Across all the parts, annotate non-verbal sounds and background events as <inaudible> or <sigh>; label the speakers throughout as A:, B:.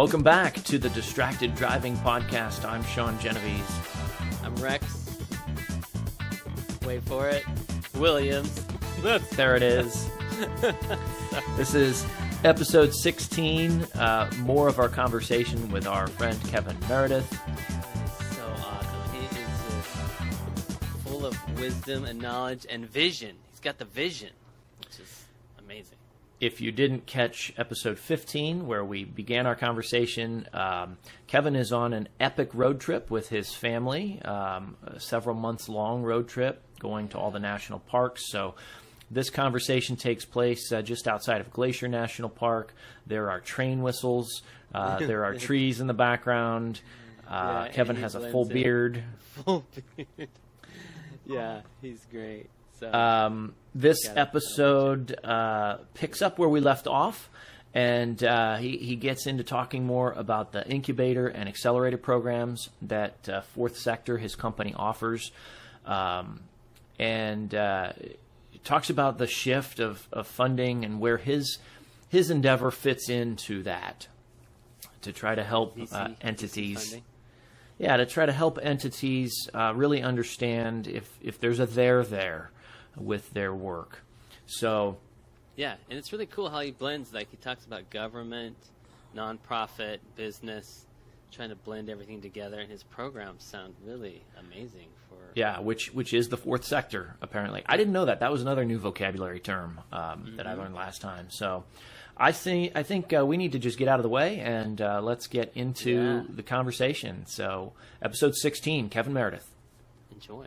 A: Welcome back to the Distracted Driving Podcast. I'm Sean Genovese.
B: I'm Rex. Wait for it. Williams.
A: There it is. <laughs> this is episode 16. Uh, more of our conversation with our friend Kevin Meredith.
B: So awesome. He is just full of wisdom and knowledge and vision. He's got the vision, which is amazing.
A: If you didn't catch episode 15, where we began our conversation, um, Kevin is on an epic road trip with his family, um, a several months long road trip going to all the national parks. So, this conversation takes place uh, just outside of Glacier National Park. There are train whistles, uh, <laughs> there are trees in the background. Uh,
B: Yeah,
A: Kevin has a <laughs> full beard.
B: Full <laughs> beard. yeah, he's great. So
A: Um, this episode uh, picks up where we left off, and uh, he, he gets into talking more about the incubator and accelerator programs that uh, Fourth Sector, his company, offers. Um, and uh, talks about the shift of, of funding and where his his endeavor fits into that to try to help
B: VC,
A: uh,
B: VC
A: entities
B: funding.
A: yeah, to try to help entities uh, really understand if, if there's a there there with their work. So,
B: Yeah, and it's really cool how he blends. Like he talks about government, nonprofit, business, trying to blend everything together. And his programs sound really amazing. For
A: yeah, which which is the fourth sector apparently. I didn't know that. That was another new vocabulary term um, that I learned last time. So, I think I think uh, we need to just get out of the way and uh, let's get into
B: Yeah.
A: the conversation. So, episode 16, Kevin Meredith.
B: enjoy.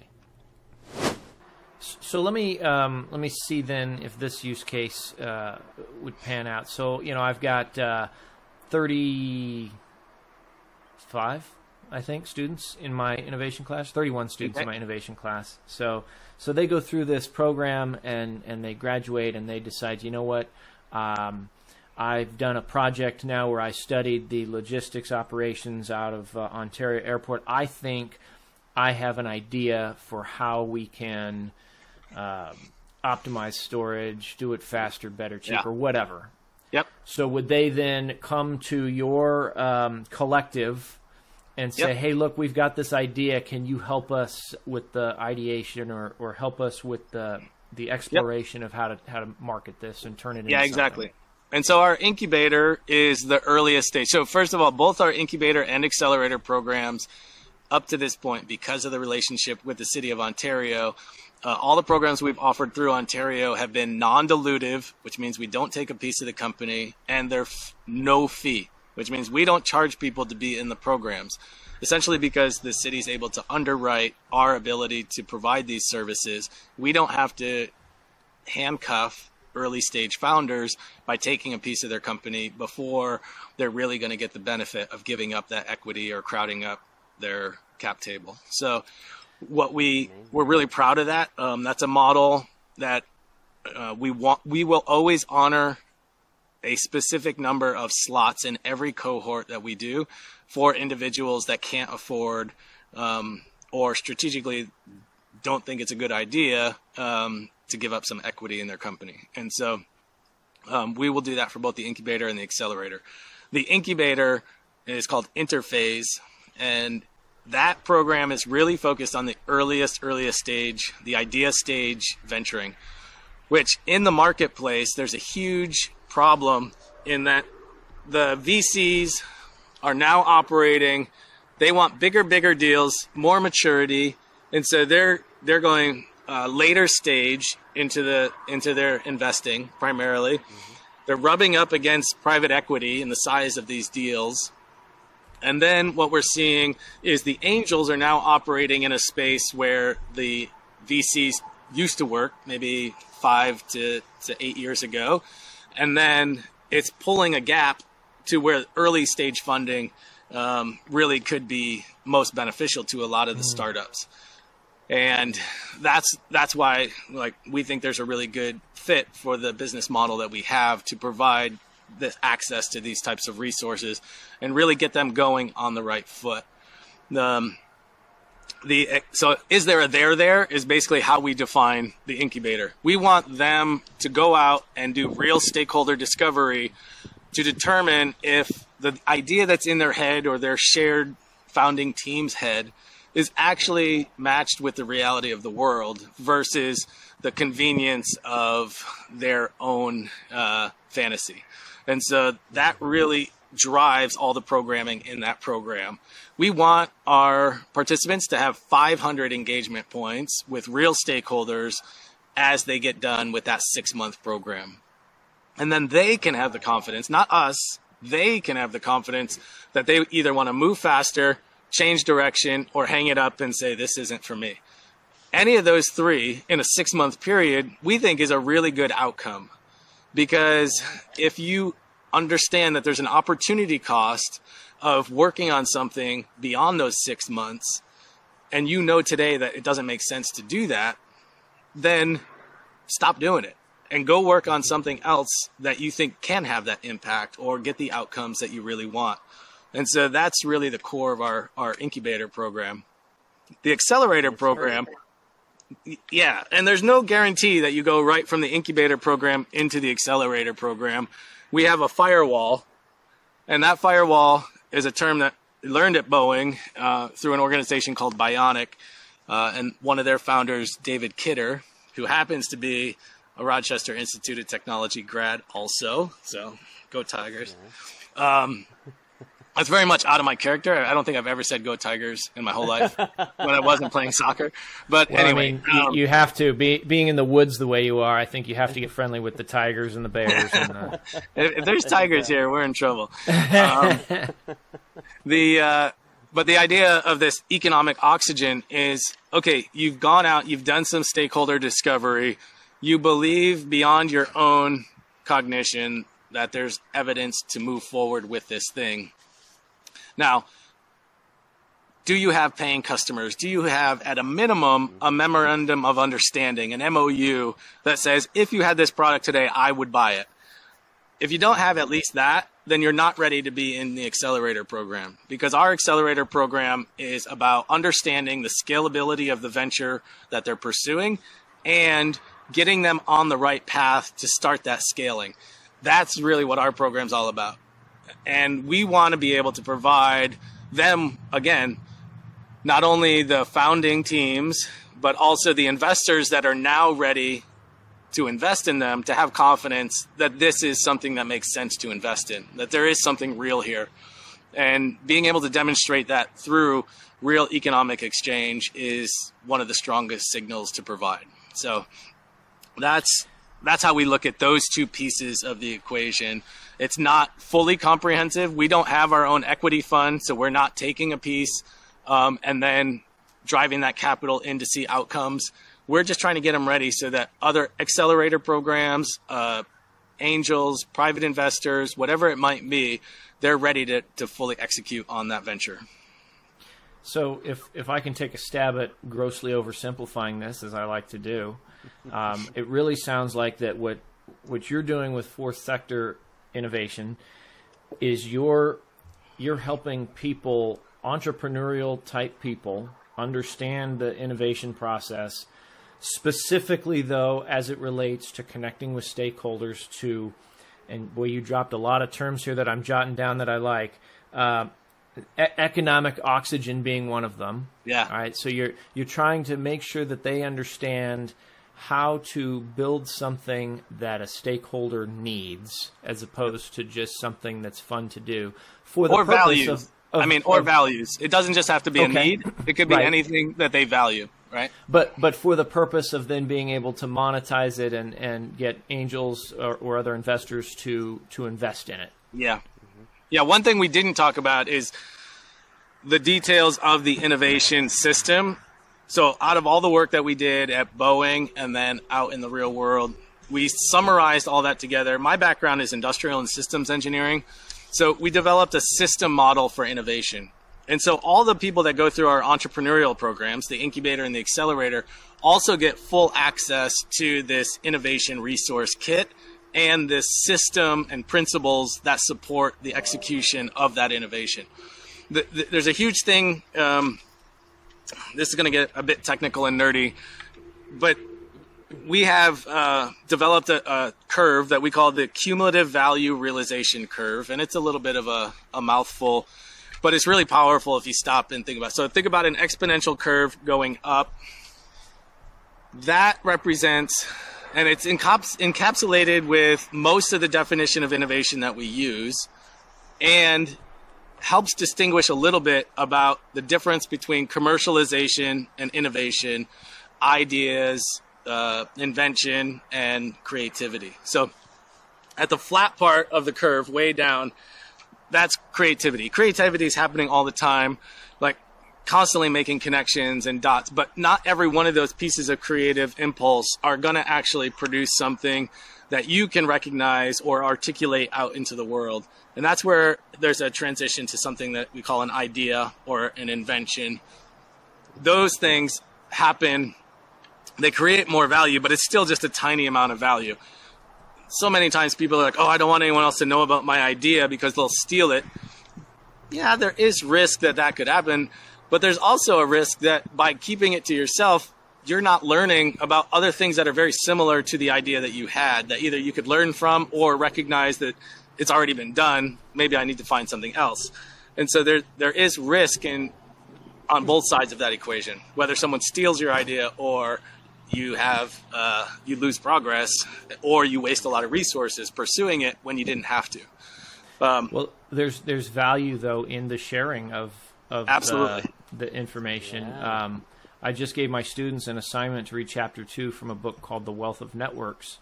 A: So let me um, let me see then if this use case uh, would pan out. So you know I've got uh, thirty five, I think, students in my innovation class. Thirty one students in my innovation class. So so they go through this program and and they graduate and they decide, you know what. Um, I've done a project now where I studied the logistics operations out of uh, Ontario Airport. I think I have an idea for how we can um, optimize storage, do it faster, better, cheaper, whatever.
C: Yep.
A: So would they then come to your um, collective and say,
C: Yep.
A: "Hey, look, we've got this idea. Can you help us with the ideation, or, or help us with the the exploration of how to how to market this and turn it into
C: Yeah,
A: something?"
C: exactly. And so our incubator is the earliest stage. So first of all, both our incubator and accelerator programs up to this point, because of the relationship with the city of Ontario, uh, all the programs we've offered through Ontario have been non-dilutive, which means we don't take a piece of the company, and they're f- no fee, which means we don't charge people to be in the programs. Essentially, because the city is able to underwrite our ability to provide these services, we don't have to handcuff early stage founders by taking a piece of their company before they're really going to get the benefit of giving up that equity or crowding up their cap table. So what we we're really proud of that. Um, that's a model that uh, we want. We will always honor a specific number of slots in every cohort that we do for individuals that can't afford um, or strategically don't think it's a good idea um, to give up some equity in their company. And so um, we will do that for both the incubator and the accelerator. The incubator is called Interphase, and that program is really focused on the earliest, earliest stage, the idea stage venturing, which in the marketplace, there's a huge problem in that the VCs are now operating. They want bigger, bigger deals, more maturity, and so they're they're going uh, later stage into the into their investing primarily. They're rubbing up against private equity in the size of these deals. And then what we're seeing is the angels are now operating in a space where the VCs used to work, maybe five to, to eight years ago. And then it's pulling a gap to where early stage funding um, really could be most beneficial to a lot of the startups. And that's that's why like we think there's a really good fit for the business model that we have to provide this access to these types of resources and really get them going on the right foot. Um, the so is there a there there is basically how we define the incubator. We want them to go out and do real stakeholder discovery to determine if the idea that's in their head or their shared founding team's head is actually matched with the reality of the world versus the convenience of their own uh, fantasy. And so that really drives all the programming in that program. We want our participants to have 500 engagement points with real stakeholders as they get done with that six month program. And then they can have the confidence, not us, they can have the confidence that they either want to move faster, change direction, or hang it up and say, this isn't for me. Any of those three in a six month period, we think is a really good outcome. Because if you understand that there's an opportunity cost of working on something beyond those six months, and you know today that it doesn't make sense to do that, then stop doing it and go work on something else that you think can have that impact or get the outcomes that you really want. And so that's really the core of our, our incubator program. The accelerator program, yeah, and there's no guarantee that you go right from the incubator program into the accelerator program. We have a firewall, and that firewall is a term that learned at Boeing uh, through an organization called Bionic, uh, and one of their founders, David Kidder, who happens to be a Rochester Institute of Technology grad also. So go Tigers. Um, that's very much out of my character. I don't think I've ever said "Go Tigers" in my whole life <laughs> when I wasn't playing soccer. But
A: well,
C: anyway,
A: I mean, um, you have to be being in the woods the way you are. I think you have to get friendly with the tigers and the bears. And, uh... <laughs>
C: if, if, there's tigers here, we're in trouble. <laughs> Um, the uh, but the idea of this economic oxygen is okay. You've gone out, you've done some stakeholder discovery. You believe beyond your own cognition that there's evidence to move forward with this thing now, do you have paying customers? Do you have, at a minimum, a memorandum of understanding, an MOU that says, if you had this product today, I would buy it? If you don't have at least that, then you're not ready to be in the accelerator program because our accelerator program is about understanding the scalability of the venture that they're pursuing and getting them on the right path to start that scaling. That's really what our program's all about and we want to be able to provide them again not only the founding teams but also the investors that are now ready to invest in them to have confidence that this is something that makes sense to invest in that there is something real here. And being able to demonstrate that through real economic exchange is one of the strongest signals to provide. So that's that's how we look at those two pieces of the equation it's not fully comprehensive. We don't have our own equity fund, so we're not taking a piece um, and then driving that capital in to see outcomes. We're just trying to get them ready so that other accelerator programs, uh, angels, private investors, whatever it might be, they're ready to, to fully execute on that venture.
A: So, if, if I can take a stab at grossly oversimplifying this, as I like to do, um, it really sounds like that what what you're doing with fourth sector innovation is you're you're helping people entrepreneurial type people understand the innovation process. Specifically though as it relates to connecting with stakeholders to and boy you dropped a lot of terms here that i'm jotting down that i like uh, e- economic oxygen being one of them.
C: Yeah.
A: All right so you're you're trying to make sure that they understand how to build something that a stakeholder needs as opposed to just something that's fun to do for the
C: or
A: purpose
C: values.
A: of, of
C: I mean, or
A: of,
C: values. It doesn't just have to be
A: Okay.
C: a need. It could be
A: Right.
C: anything that they value, right?
A: but but for the purpose of then being able to monetize it and, and get angels or, or other investors to to invest in it.
C: Yeah. Yeah, one thing we didn't talk about is the details of the innovation system. So, out of all the work that we did at Boeing and then out in the real world, we summarized all that together. My background is industrial and systems engineering. So, we developed a system model for innovation. And so, all the people that go through our entrepreneurial programs, the incubator and the accelerator, also get full access to this innovation resource kit and this system and principles that support the execution of that innovation. The, the, there's a huge thing. Um, this is going to get a bit technical and nerdy, but we have uh, developed a, a, curve that we call the cumulative value realization curve, and it's a little bit of a, a, mouthful, but it's really powerful if you stop and think about it. So think about an exponential curve going up. That represents, and it's encaps- encapsulated with most of the definition of innovation that we use, and helps distinguish a little bit about the difference between commercialization and innovation, ideas, uh, invention and creativity. So at the flat part of the curve, way down, that's creativity. Creativity is happening all the time, like constantly making connections and dots, but not every one of those pieces of creative impulse are going to actually produce something that you can recognize or articulate out into the world. And that's where there's a transition to something that we call an idea or an invention. Those things happen they create more value, but it's still just a tiny amount of value. So many times people are like, oh, I don't want anyone else to know about my idea because they'll steal it. Yeah, there is risk that that could happen, but there's also a risk that by keeping it to yourself, you're not learning about other things that are very similar to the idea that you had that either you could learn from or recognize that it's already been done. Maybe I need to find something else. And so there there is risk in on both sides of that equation, whether someone steals your idea or you have uh, you lose progress or you waste a lot of resources pursuing it when you didn't have to.
A: Um, well, there's there's value though in the sharing of of
C: absolutely.
A: The, the information. Yeah. Um, I just gave my students an assignment to read chapter two from a book called The Wealth of Networks,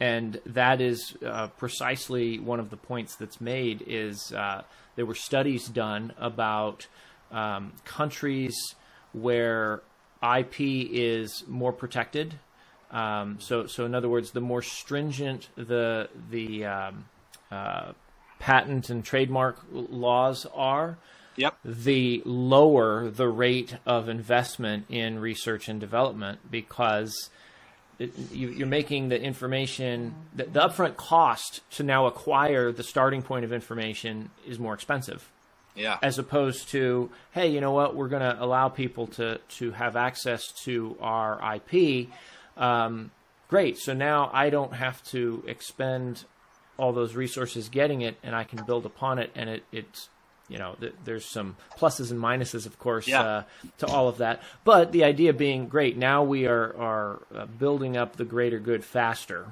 A: and that is uh, precisely one of the points that's made. Is uh, there were studies done about um, countries where IP is more protected. Um, so, so in other words, the more stringent the the um, uh, patent and trademark laws are,
C: yep.
A: the lower the rate of investment in research and development because it, you, are making the information the, the upfront cost to now acquire the starting point of information is more expensive.
C: Yeah.
A: As opposed to, hey, you know what? We're going to allow people to to have access to our IP. Um, great. So now I don't have to expend all those resources getting it, and I can build upon it. And it, it's you know, th- there's some pluses and minuses, of course,
C: yeah.
A: uh, to all of that. But the idea being, great. Now we are are uh, building up the greater good faster.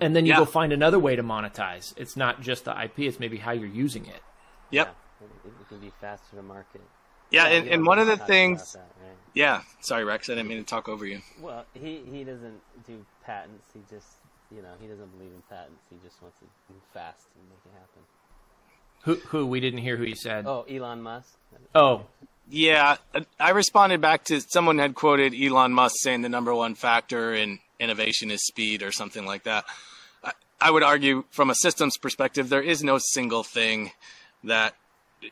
A: And then you
C: yeah.
A: go find another way to monetize. It's not just the IP; it's maybe how you're using it.
C: Yep
B: it can be faster to market.
C: Yeah, and, and one of the things. That, right? Yeah, sorry, Rex. I didn't mean to talk over you.
B: Well, he he doesn't do patents. He just you know he doesn't believe in patents. He just wants to move fast and make it happen.
A: Who who we didn't hear who you said.
B: Oh, Elon Musk.
A: Oh.
C: Yeah, I responded back to someone had quoted Elon Musk saying the number one factor in innovation is speed or something like that. I, I would argue from a systems perspective, there is no single thing that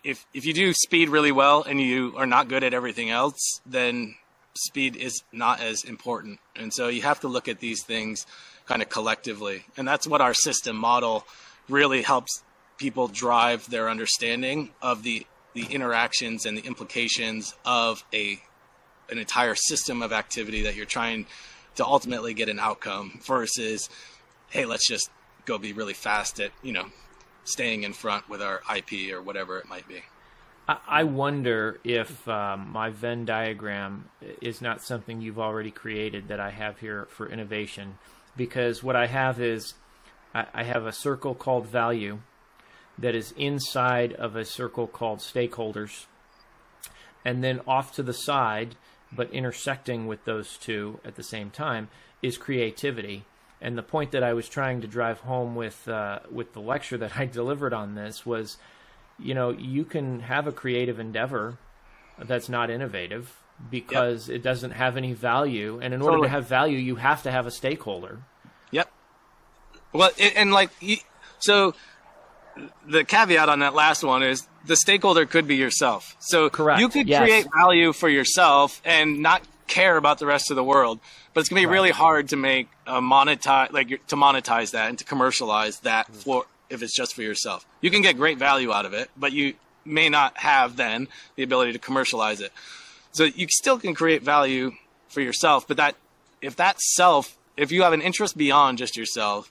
C: if if you do speed really well and you are not good at everything else, then speed is not as important. And so you have to look at these things kind of collectively. And that's what our system model really helps people drive their understanding of the the interactions and the implications of a an entire system of activity that you're trying to ultimately get an outcome versus hey let's just go be really fast at you know staying in front with our IP or whatever it might be.
A: I wonder if um, my Venn diagram is not something you've already created that I have here for innovation, because what I have is I have a circle called value that is inside of a circle called stakeholders, and then off to the side, but intersecting with those two at the same time, is creativity. And the point that I was trying to drive home with uh, with the lecture that I <laughs> delivered on this was, you know, you can have a creative endeavor that's not innovative because yep. it doesn't have any value, and in order to have value, you have to have a stakeholder.
C: Yep. Well, and like so, the caveat on that last one is the stakeholder could be yourself. So
A: Correct.
C: you could
A: yes.
C: create value for yourself and not care about the rest of the world. But it's gonna be right. really hard to make a monetize like to monetize that and to commercialize that mm-hmm. for if it's just for yourself. You can get great value out of it, but you may not have then the ability to commercialize it. So you still can create value for yourself, but that if that self if you have an interest beyond just yourself,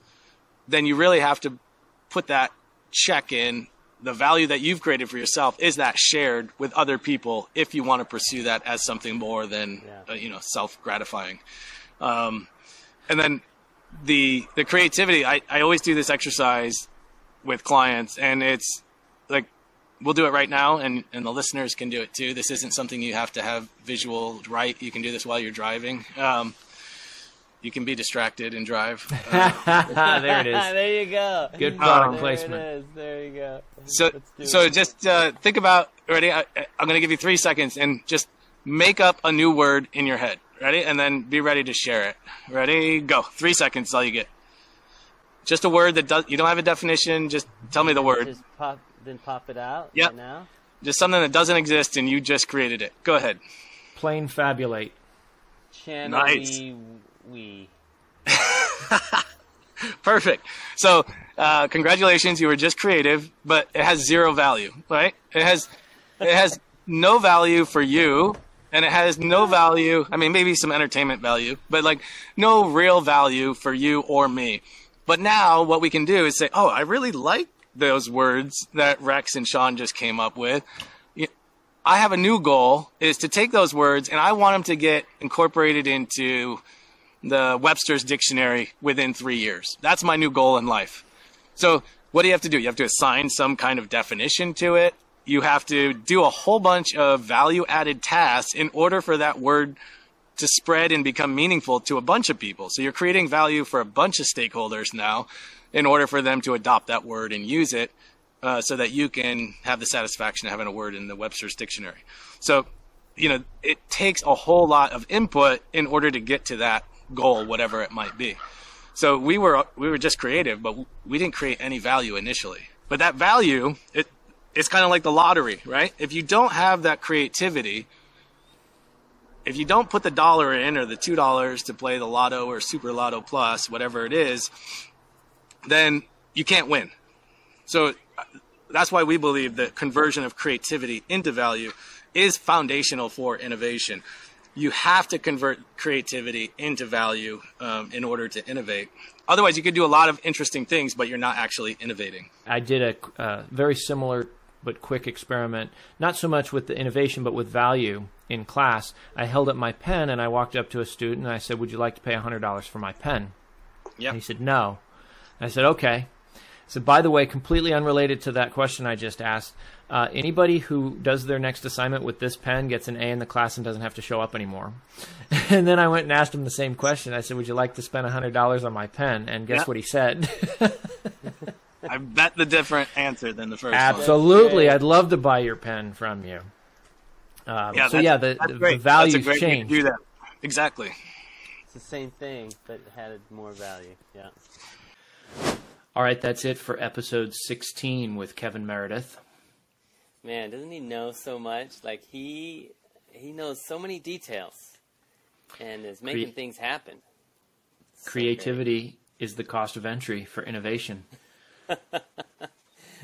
C: then you really have to put that check in the value that you've created for yourself is that shared with other people if you want to pursue that as something more than
B: Yeah.
C: uh, you know self gratifying um, and then the the creativity I, I always do this exercise with clients and it's like we'll do it right now and and the listeners can do it too. This isn't something you have to have visual right? You can do this while you're driving. Um, you can be distracted and drive <laughs> Uh, <laughs>
A: there it is. <laughs>
B: there you go.
A: Good product
C: Um,
A: placement.
B: There it is. There you go.
C: So, so
B: it.
C: just uh, think about. Ready? I, I'm going to give you three seconds and just make up a new word in your head. Ready? And then be ready to share it. Ready? Go. Three seconds. is all you get. Just a word that does. You don't have a definition. Just tell me the word.
B: Just pop, then pop it out.
C: Yep.
B: Right now.
C: Just something that doesn't exist and you just created it. Go ahead.
A: Plain fabulate.
B: Channel
C: Nice.
B: We. <laughs>
C: Perfect. So, uh, congratulations, you were just creative, but it has zero value, right? It has, it has no value for you, and it has no value. I mean, maybe some entertainment value, but like no real value for you or me. But now, what we can do is say, "Oh, I really like those words that Rex and Sean just came up with." I have a new goal is to take those words and I want them to get incorporated into the Webster's dictionary within three years. That's my new goal in life. So what do you have to do? You have to assign some kind of definition to it. You have to do a whole bunch of value added tasks in order for that word to spread and become meaningful to a bunch of people. So you're creating value for a bunch of stakeholders now in order for them to adopt that word and use it uh, so that you can have the satisfaction of having a word in the Webster's dictionary. So, you know, it takes a whole lot of input in order to get to that goal, whatever it might be. So we were we were just creative, but we didn't create any value initially. But that value, it it's kind of like the lottery, right? If you don't have that creativity, if you don't put the dollar in or the two dollars to play the lotto or super lotto plus, whatever it is, then you can't win. So that's why we believe that conversion of creativity into value is foundational for innovation. You have to convert creativity into value um, in order to innovate. Otherwise, you could do a lot of interesting things, but you're not actually innovating.
A: I did a uh, very similar but quick experiment, not so much with the innovation, but with value in class. I held up my pen and I walked up to a student and I said, Would you like to pay $100 for my pen?
C: Yeah.
A: And he said, No. And I said, Okay. I said, By the way, completely unrelated to that question I just asked, uh, anybody who does their next assignment with this pen gets an A in the class and doesn't have to show up anymore. <laughs> and then I went and asked him the same question. I said, Would you like to spend $100 on my pen? And guess
C: Yeah.
A: what he said? <laughs>
C: I bet the different answer than the first one.
A: Absolutely,
B: great.
A: I'd love to buy your pen from you. Um,
C: Yeah,
A: so
C: that's-
A: yeah, the,
C: that's
A: the,
C: great. That's a great way
A: changed.
C: do that. Exactly.
B: It's the same thing, but had more value. Yeah.
A: All right, that's it for episode 16 with Kevin Meredith.
B: Man, doesn't he know so much? Like he he knows so many details, and is making
A: Cre-
B: things happen. So
A: Creativity is the cost of entry for innovation. <laughs>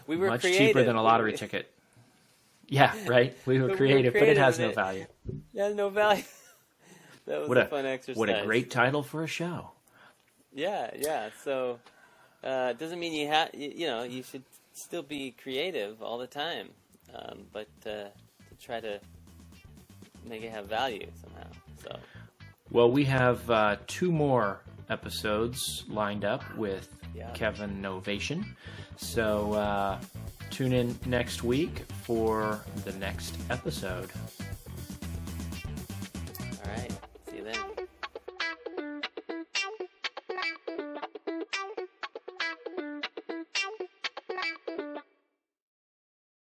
B: We were
A: Much
B: creative.
A: cheaper than a lottery
B: We-
A: ticket. Yeah, right. We were <laughs>
B: We were
A: creative, but it has no
B: it.
A: value.
B: It has no value. <laughs> that was
A: What
B: a,
A: a
B: fun exercise.
A: what a great title for a show.
B: Yeah, yeah. So uh, it doesn't mean you have you, you know you should still be creative all the time, um, but uh, to try to make it have value somehow. So
A: Well, we have uh, two more episodes lined up with
B: Yeah.
A: Kevin Novation. So uh, tune in next week for the next episode.